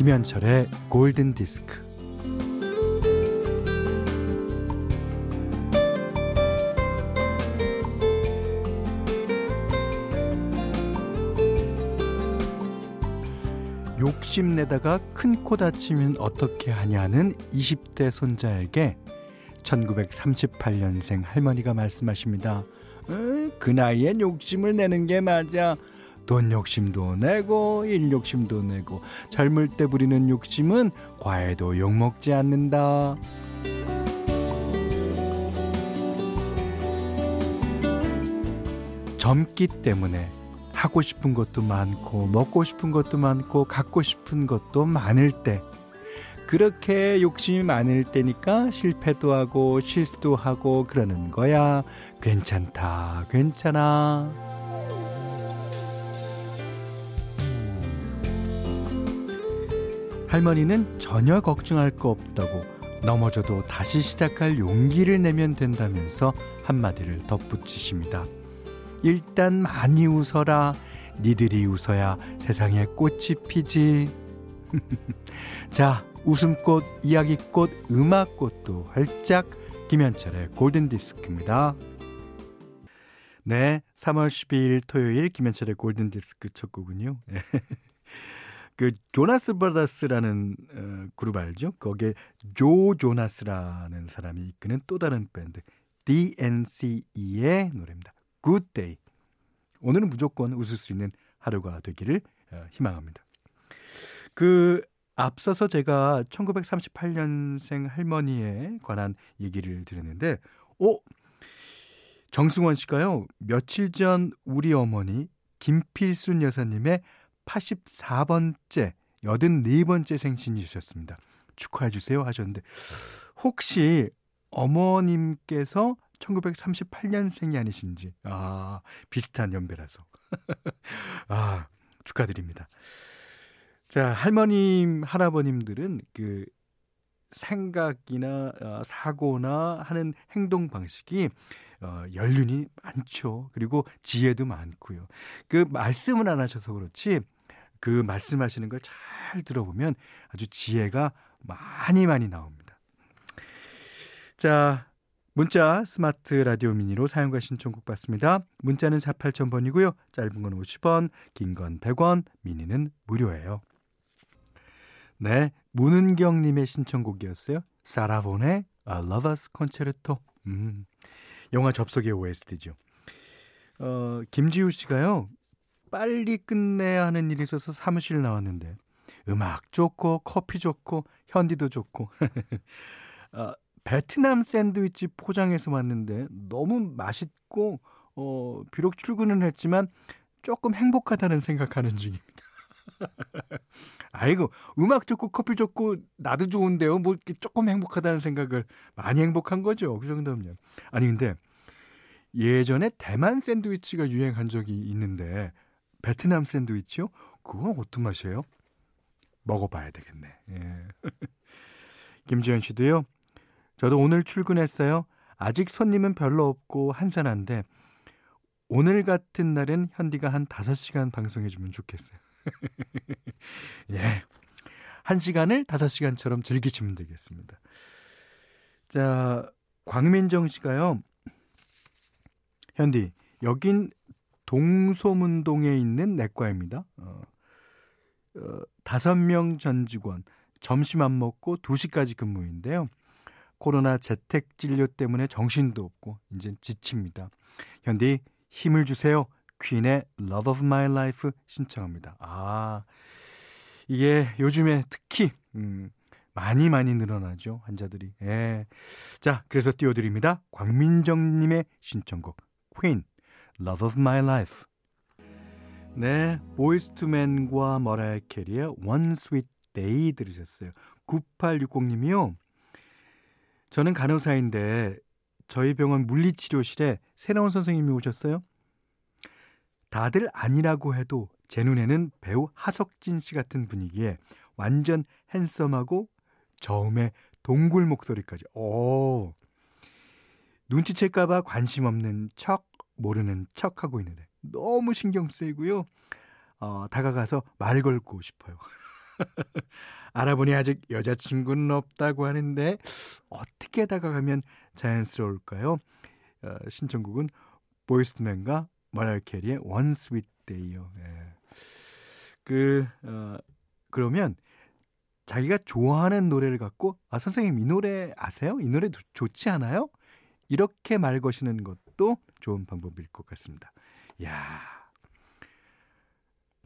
김현철의 골든 디스크. 욕심내다가 큰 코 다치면 어떻게 하냐는 20대 손자에게 1938년생 할머니가 말씀하십니다. 그 나이엔 욕심을 내는 게 맞아. 돈 욕심도 내고 일 욕심도 내고 젊을 때 부리는 욕심은 과해도 욕먹지 않는다. 젊기 때문에 하고 싶은 것도 많고 먹고 싶은 것도 많고 갖고 싶은 것도 많을 때 그렇게 욕심이 많을 때니까 실패도 하고 실수도 하고 그러는 거야. 괜찮다. 괜찮아. 할머니는 전혀 걱정할 거 없다고 넘어져도 다시 시작할 용기를 내면 된다면서 한마디를 덧붙이십니다. 일단 많이 웃어라. 니들이 웃어야 세상에 꽃이 피지. 자, 웃음꽃, 이야기꽃, 음악꽃도 활짝 김현철의 골든디스크입니다. 네, 3월 12일 토요일 김현철의 골든디스크 첫 곡은요. 그 조나스 브라더스라는 어, 그룹 알죠? 거기에 조 조나스라는 사람이 이끄는 또 다른 밴드 DNCE의 노래입니다. Good Day. 오늘은 무조건 웃을 수 있는 하루가 되기를 어, 희망합니다. 그 앞서서 제가 1938년생 할머니에 관한 얘기를 드렸는데, 오! 정승원 씨가요, 며칠 전 우리 어머니 김필순 여사님의 84번째, 84번째 생신이셨습니다. 축하해 주세요 하셨는데, 혹시 어머님께서 1938년생이 아니신지, 아, 비슷한 연배라서. 아, 축하드립니다. 자, 할머님, 할아버님들은 그 생각이나 어, 사고나 하는 행동 방식이 어, 연륜이 많죠. 그리고 지혜도 많고요. 그 말씀을 안 하셔서 그렇지 그 말씀하시는 걸 잘 들어보면 아주 지혜가 많이 많이 나옵니다. 자, 문자 스마트 라디오 미니로 사용과 신청곡 받습니다. 문자는 4 8000번이고요. 짧은 건 50원, 긴 건 100원, 미니는 무료예요. 네, 문은경 님의 신청곡이었어요. 사라본의 A Lover's Concerto. 음, 영화 접속의 OST죠. 어, 김지우 씨가요, 빨리 끝내야 하는 일이 있어서 사무실 나왔는데, 음악 좋고, 커피 좋고, 현디도 좋고, 어, 베트남 샌드위치 포장해서 왔는데, 너무 맛있고, 어, 비록 출근은 했지만, 조금 행복하다는 생각하는 중입니다. 아이고, 음악 좋고 커피 좋고 나도 좋은데요. 뭐 이렇게 조금 행복하다는 생각을 많이 행복한 거죠. 그 정도면. 아니 근데 예전에 대만 샌드위치가 유행한 적이 있는데 베트남 샌드위치요? 그건 어떤 맛이에요? 먹어봐야 되겠네. 예. 김지현 씨도요. 저도 오늘 출근했어요. 아직 손님은 별로 없고 한산한데 오늘 같은 날엔 현디가 한 5시간 방송해 주면 좋겠어요. 예. 한 시간을 다섯 시간처럼 즐기시면 되겠습니다. 자, 광민정 씨가요. 현디, 여긴 동소문동에 있는 내과입니다. 어, 어, 다섯 명전 직원, 점심 안 먹고 2시까지 근무인데요. 코로나 재택 진료 때문에 정신도 없고, 이제 지칩니다. 현디, 힘을 주세요. 퀸의 Love of My Life 신청합니다. 아, 이게 요즘에 특히, 음, 많이 많이 늘어나죠. 환자들이. 예. 자, 그래서 띄워드립니다. 광민정님의 신청곡, 퀸, Love of My Life. 네, Boyz II Men과 머라이어 캐리의 One Sweet Day 들으셨어요. 9860님이요. 저는 간호사인데 저희 병원 물리치료실에 새로운 선생님이 오셨어요. 다들 아니라고 해도 제 눈에는 배우 하석진 씨 같은 분위기에 완전 핸섬하고 저음의 동굴 목소리까지. 오. 눈치챌까봐 관심 없는 척, 모르는 척 하고 있는데 너무 신경 쓰이고요. 어, 다가가서 말 걸고 싶어요. 알아보니 아직 여자친구는 없다고 하는데 어떻게 다가가면 자연스러울까요? 어, 신청곡은 보이스맨과 머랄 캐리의 One Sweet Day요. 예. 그 어, 그러면 자기가 좋아하는 노래를 갖고 아 선생님 이 노래 아세요? 이 노래 좋지 않아요? 이렇게 말 거시는 것 도 좋은 방법일 것 같습니다. 야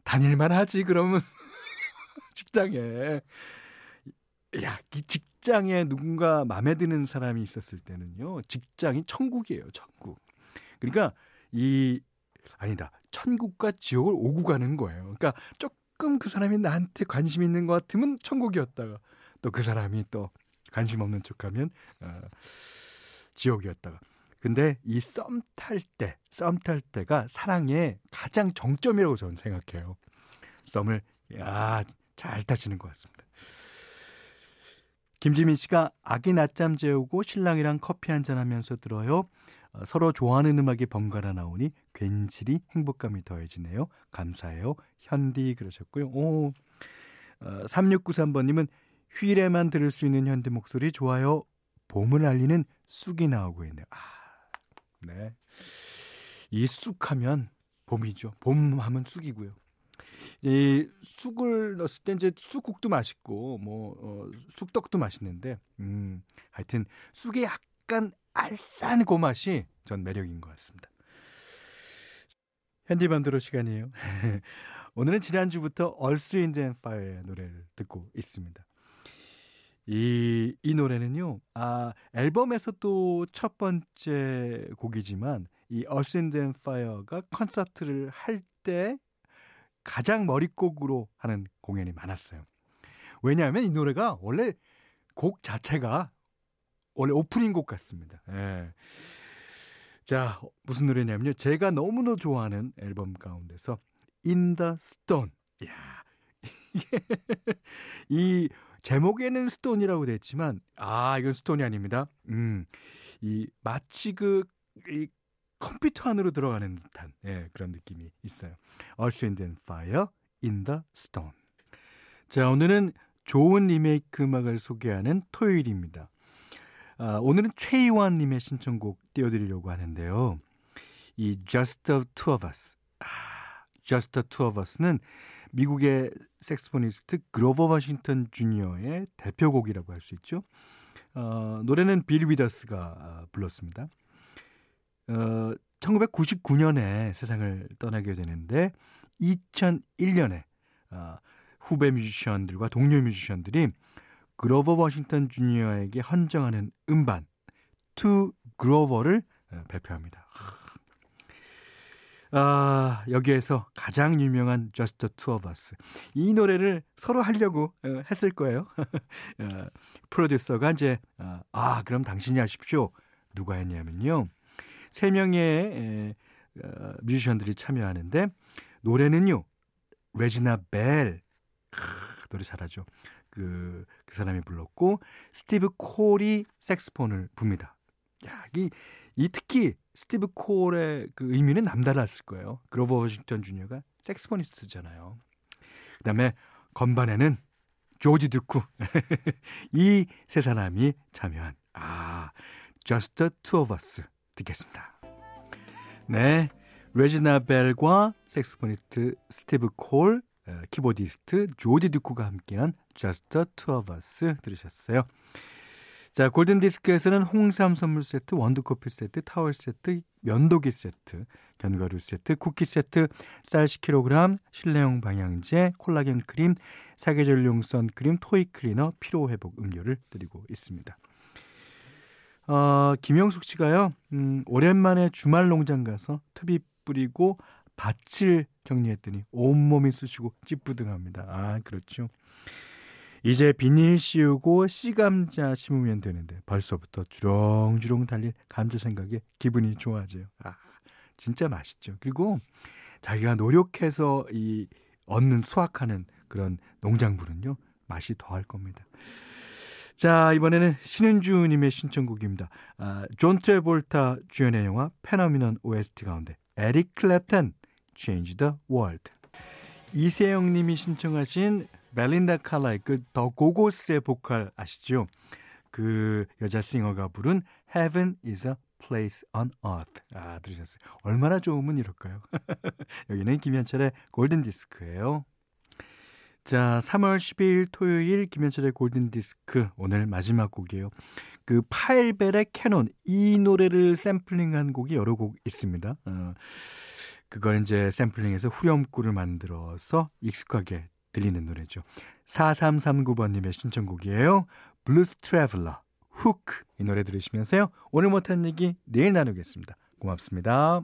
다닐만 하지 그러면 직장에 야, 이 직장에 누군가 마음에 드는 사람이 있었을 때는요. 직장이 천국이에요, 천국. 그러니까 이 아니다. 천국과 지옥을 오고 가는 거예요. 그러니까 조금 그 사람이 나한테 관심 있는 것 같으면 천국이었다가 또 그 사람이 또 관심 없는 척 하면 어, 지옥이었다가. 근데 이 썸 탈 때, 썸 탈 때가 사랑의 가장 정점이라고 저는 생각해요. 썸을 야, 잘 타시는 것 같습니다. 김지민 씨가 아기 낮잠 재우고 신랑이랑 커피 한잔 하면서 들어요. 어, 서로 좋아하는 음악이 번갈아 나오니 괜시리 행복감이 더해지네요. 감사해요. 현디 그러셨고요. 오, 어, 3693번님은 휴일에만 들을 수 있는 현디 목소리 좋아요. 봄을 알리는 쑥이 나오고 있네요. 아, 네. 이 쑥하면 봄이죠. 봄 하면 쑥이고요. 이 쑥을 넣었을 때 이제 쑥국도 맛있고 뭐 어, 쑥떡도 맛있는데 음 하여튼 쑥에 약간 알싸한 그 맛이 전 매력인 것 같습니다. 현디 맘대로 시간이에요. 오늘은 지난주부터 얼스 인드 앤 파이어의 노래를 듣고 있습니다. 이, 이 노래는요, 아, 앨범에서도 첫 번째 곡이지만, 이 인드 앤 파이어가 콘서트를 할 때 가장 머릿곡으로 하는 공연이 많았어요. 왜냐하면 이 노래가 원래 곡 자체가 원래 오프닝 곡 같습니다. 예. 자, 무슨 노래냐면요. 제가 너무나 좋아하는 앨범 가운데서 In the Stone. 야 이 제목에는 Stone이라고 됐지만 아, 이건 Stone이 아닙니다. 음. 이 마치 그 이 컴퓨터 안으로 들어가는 듯한 예, 그런 느낌이 있어요. Earth, Wind & Fire, In the Stone. 자, 오늘은 좋은 리메이크 음악을 소개하는 토요일입니다. 아, 오늘은 최이완님의 신청곡 띄워드리려고 하는데요. 이 Just the Two of Us. 아, Just the Two of Us는 미국의 색스포니스트 그로버 워싱턴 주니어의 대표곡이라고 할 수 있죠. 어, 노래는 빌 위더스가 불렀습니다. 어, 1999년에 세상을 떠나게 되는데 2001년에 어, 후배 뮤지션들과 동료 뮤지션들이 그로버 워싱턴 주니어에게 헌정하는 음반 To Grover를 어, 발표합니다. 아, 여기에서 가장 유명한 Just the Two of Us. 이 노래를 서로 하려고 어, 했을 거예요. 어, 프로듀서가 이제, 어, 아, 그럼 당신이 하십시오. 누가 했냐면요. 세 명의 어, 뮤지션들이 참여하는데 노래는요 레지나 벨 노래 잘하죠. 그, 그 사람이 불렀고 스티브 콜이 색소폰을 붑니다. 야, 이, 이 특히 스티브 콜의 그 의미는 남달랐을 거예요. 그로버 워싱턴 주니어가 saxophonist잖아요. 그다음에 건반에는 조지 듀크 이 세 사람이 참여한 아 Just the Two of Us 듣겠습니다. 네. 레지나 벨과 saxophonist 스티브 콜, 키보디스트 조지 듀크가 함께한 Just the Two of Us 들으셨어요. 자, 골든디스크에서는 홍삼 선물 세트, 원두커피 세트, 타월 세트, 면도기 세트, 견과류 세트, 쿠키 세트, 쌀 10kg, 실내용 방향제, 콜라겐 크림, 사계절 용 선 크림, toy cleaner, 피로회복 음료를 드리고 있습니다. 어, 김영숙 씨가요, 음, 오랜만에 주말 농장 가서 트비 뿌리고 밭을 정리했더니 온몸이 쑤시고 찌뿌둥합니다. 아, 그렇죠. 이제 비닐 씌우고 씨감자 심으면 되는데 벌써부터 주렁주렁 달릴 감자 생각에 기분이 좋아져요. 아, 진짜 맛있죠. 그리고 자기가 노력해서 이 얻는 수확하는 그런 농작물은요, 맛이 더할 겁니다. 자, 이번에는 신은주님의 신청곡입니다. 아, 존 트라볼타 주연의 영화 Phenomenon OST 가운데 에릭 클랩턴 Change the World. 이세영님이 신청하신 벨린다 칼라일 그 더 고고스의 보컬 아시죠? 그 여자 싱어가 부른 Heaven is a Place on Earth. 아, 들으셨어요. 얼마나 좋으면 이럴까요? 여기는 김현철의 골든 디스크예요. 자, 3월 12일 토요일 김현철의 골든 디스크 오늘 마지막 곡이에요. 그 파헬벨의 캐논 이 노래를 샘플링한 곡이 여러 곡 있습니다. 어, 그걸 이제 샘플링해서 후렴구를 만들어서 익숙하게 들리는 노래죠. 4339번님의 신청곡이에요. 블루스 트래블러 Hook 이 노래 들으시면서요. 오늘 못한 얘기 내일 나누겠습니다. 고맙습니다.